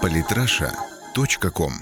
Политраша.ком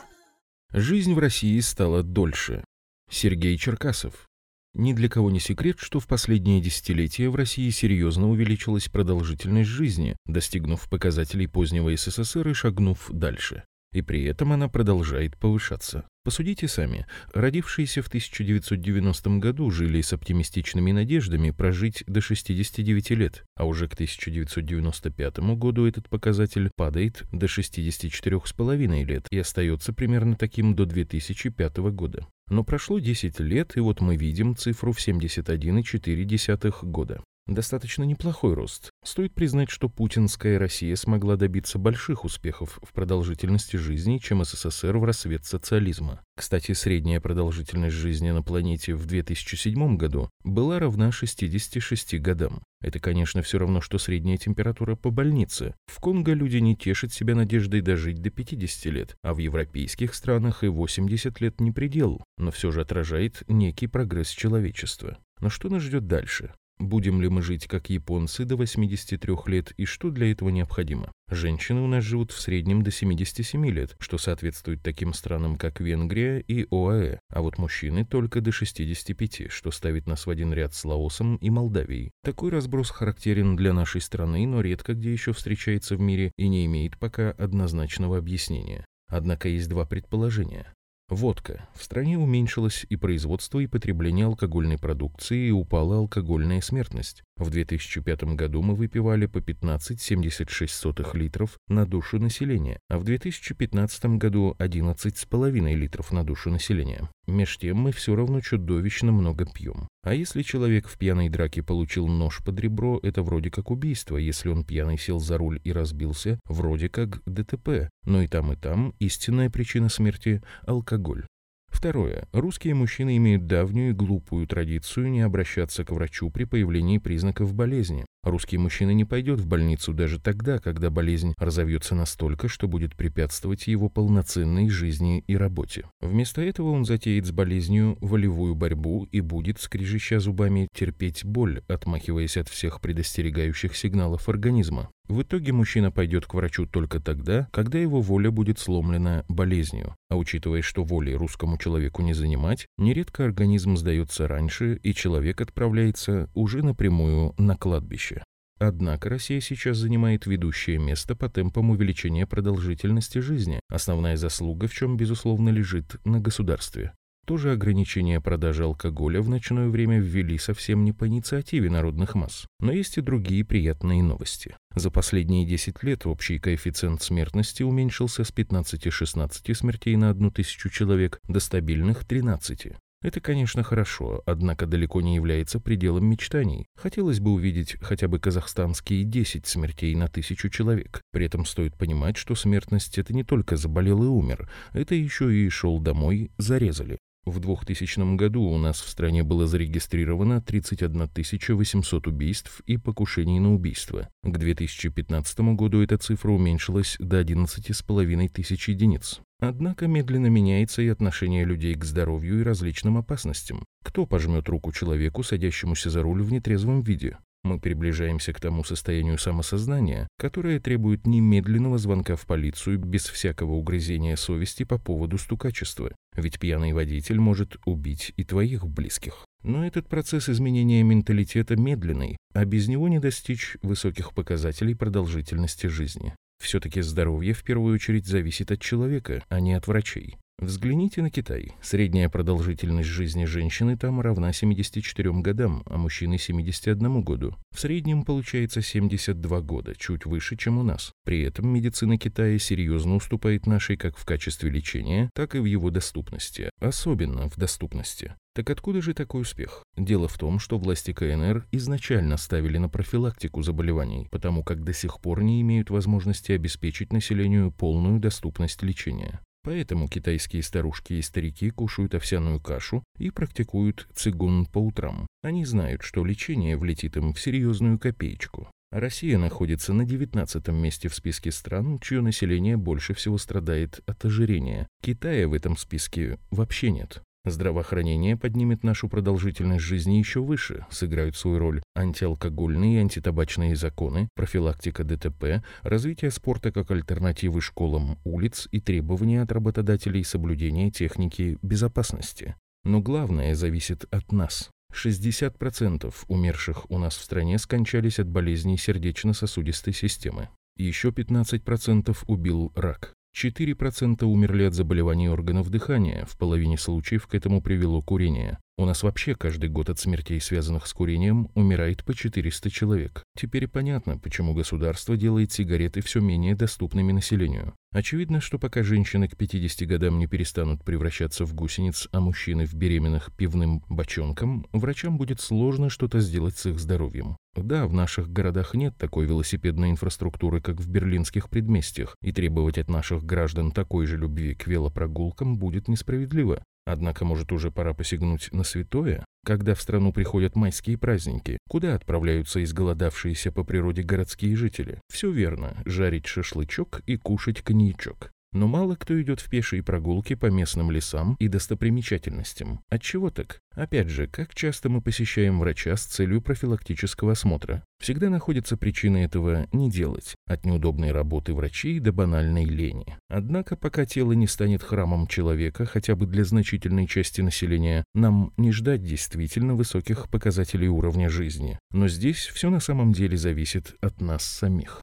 Жизнь в России стала дольше. Сергей Черкасов. Ни для кого не секрет, что в последние десятилетия в России серьезно увеличилась продолжительность жизни, достигнув показателей позднего СССР и шагнув дальше. И при этом она продолжает повышаться. Посудите сами. Родившиеся в 1990 году жили с оптимистичными надеждами прожить до 69 лет, а уже к 1995 году этот показатель падает до 64,5 лет и остается примерно таким до 2005 года. Но прошло 10 лет, и вот мы видим цифру в 71,4 года. Достаточно неплохой рост. Стоит признать, что путинская Россия смогла добиться больших успехов в продолжительности жизни, чем СССР в рассвет социализма. Кстати, средняя продолжительность жизни на планете в 2007 году была равна 66 годам. Это, конечно, все равно, что средняя температура по больнице. В Конго люди не тешат себя надеждой дожить до 50 лет, а в европейских странах и 80 лет не предел, но все же отражает некий прогресс человечества. Но что нас ждет дальше? Будем ли мы жить как японцы до 83 лет и что для этого необходимо? Женщины у нас живут в среднем до 77 лет, что соответствует таким странам, как Венгрия и ОАЭ, а вот мужчины только до 65, что ставит нас в один ряд с Лаосом и Молдавией. Такой разброс характерен для нашей страны, но редко где еще встречается в мире и не имеет пока однозначного объяснения. Однако есть два предположения. Водка. В стране уменьшилось и производство, и потребление алкогольной продукции, и упала алкогольная смертность. В 2005 году мы выпивали по 15,76 литров на душу населения, а в 2015 году 11,5 литров на душу населения. Меж тем мы все равно чудовищно много пьем. А если человек в пьяной драке получил нож под ребро, это вроде как убийство. Если он пьяный сел за руль и разбился, вроде как ДТП. Но и там, и там истинная причина смерти – алкоголь. Второе. Русские мужчины имеют давнюю и глупую традицию не обращаться к врачу при появлении признаков болезни. Русский мужчина не пойдет в больницу даже тогда, когда болезнь разовьется настолько, что будет препятствовать его полноценной жизни и работе. Вместо этого он затеет с болезнью волевую борьбу и будет, скрежеща зубами, терпеть боль, отмахиваясь от всех предостерегающих сигналов организма. В итоге мужчина пойдет к врачу только тогда, когда его воля будет сломлена болезнью. А учитывая, что воли русскому человеку не занимать, нередко организм сдается раньше, и человек отправляется уже напрямую на кладбище. Однако Россия сейчас занимает ведущее место по темпам увеличения продолжительности жизни, основная заслуга в чем, безусловно, лежит на государстве. Тоже ограничение продажи алкоголя в ночное время ввели совсем не по инициативе народных масс. Но есть и другие приятные новости. За последние 10 лет общий коэффициент смертности уменьшился с 15-16 смертей на одну тысячу человек до стабильных 13. Это, конечно, хорошо, однако далеко не является пределом мечтаний. Хотелось бы увидеть хотя бы казахстанские 10 смертей на тысячу человек. При этом стоит понимать, что смертность – это не только заболел и умер, это еще и шел домой, зарезали. В 2000 году у нас в стране было зарегистрировано 31 800 убийств и покушений на убийство. К 2015 году эта цифра уменьшилась до 11,5 тысяч единиц. Однако медленно меняется и отношение людей к здоровью и различным опасностям. Кто пожмет руку человеку, садящемуся за руль в нетрезвом виде? Мы приближаемся к тому состоянию самосознания, которое требует немедленного звонка в полицию без всякого угрызения совести по поводу стукачества. Ведь пьяный водитель может убить и твоих близких. Но этот процесс изменения менталитета медленный, а без него не достичь высоких показателей продолжительности жизни. Все-таки здоровье в первую очередь зависит от человека, а не от врачей. Взгляните на Китай. Средняя продолжительность жизни женщины там равна 74 годам, а мужчины 71 году. В среднем получается 72 года, чуть выше, чем у нас. При этом медицина Китая серьезно уступает нашей как в качестве лечения, так и в его доступности, особенно в доступности. Так откуда же такой успех? Дело в том, что власти КНР изначально ставили на профилактику заболеваний, потому как до сих пор не имеют возможности обеспечить населению полную доступность лечения. Поэтому китайские старушки и старики кушают овсяную кашу и практикуют цигун по утрам. Они знают, что лечение влетит им в серьезную копеечку. Россия находится на 19 месте в списке стран, чье население больше всего страдает от ожирения. Китая в этом списке вообще нет. Здравоохранение поднимет нашу продолжительность жизни еще выше, сыграют свою роль антиалкогольные и антитабачные законы, профилактика ДТП, развитие спорта как альтернативы школам улиц и требования от работодателей соблюдения техники безопасности. Но главное зависит от нас. 60% умерших у нас в стране скончались от болезней сердечно-сосудистой системы. Еще 15% убил рак. 4% умерли от заболеваний органов дыхания, в половине случаев к этому привело курение. У нас вообще каждый год от смертей, связанных с курением, умирает по 400 человек. Теперь понятно, почему государство делает сигареты все менее доступными населению. Очевидно, что пока женщины к 50 годам не перестанут превращаться в гусениц, а мужчины в беременных пивным бочонком, врачам будет сложно что-то сделать с их здоровьем. Да, в наших городах нет такой велосипедной инфраструктуры, как в берлинских предместьях, и требовать от наших граждан такой же любви к велопрогулкам будет несправедливо. Однако, может, уже пора посягнуть на святое, когда в страну приходят майские праздники, куда отправляются изголодавшиеся по природе городские жители. Все верно, жарить шашлычок и кушать коньячок. Но мало кто идет в пешие прогулки по местным лесам и достопримечательностям. Отчего так? Опять же, как часто мы посещаем врача с целью профилактического осмотра? Всегда находится причина этого не делать, от неудобной работы врачей до банальной лени. Однако, пока тело не станет храмом человека, хотя бы для значительной части населения, нам не ждать действительно высоких показателей уровня жизни. Но здесь все на самом деле зависит от нас самих.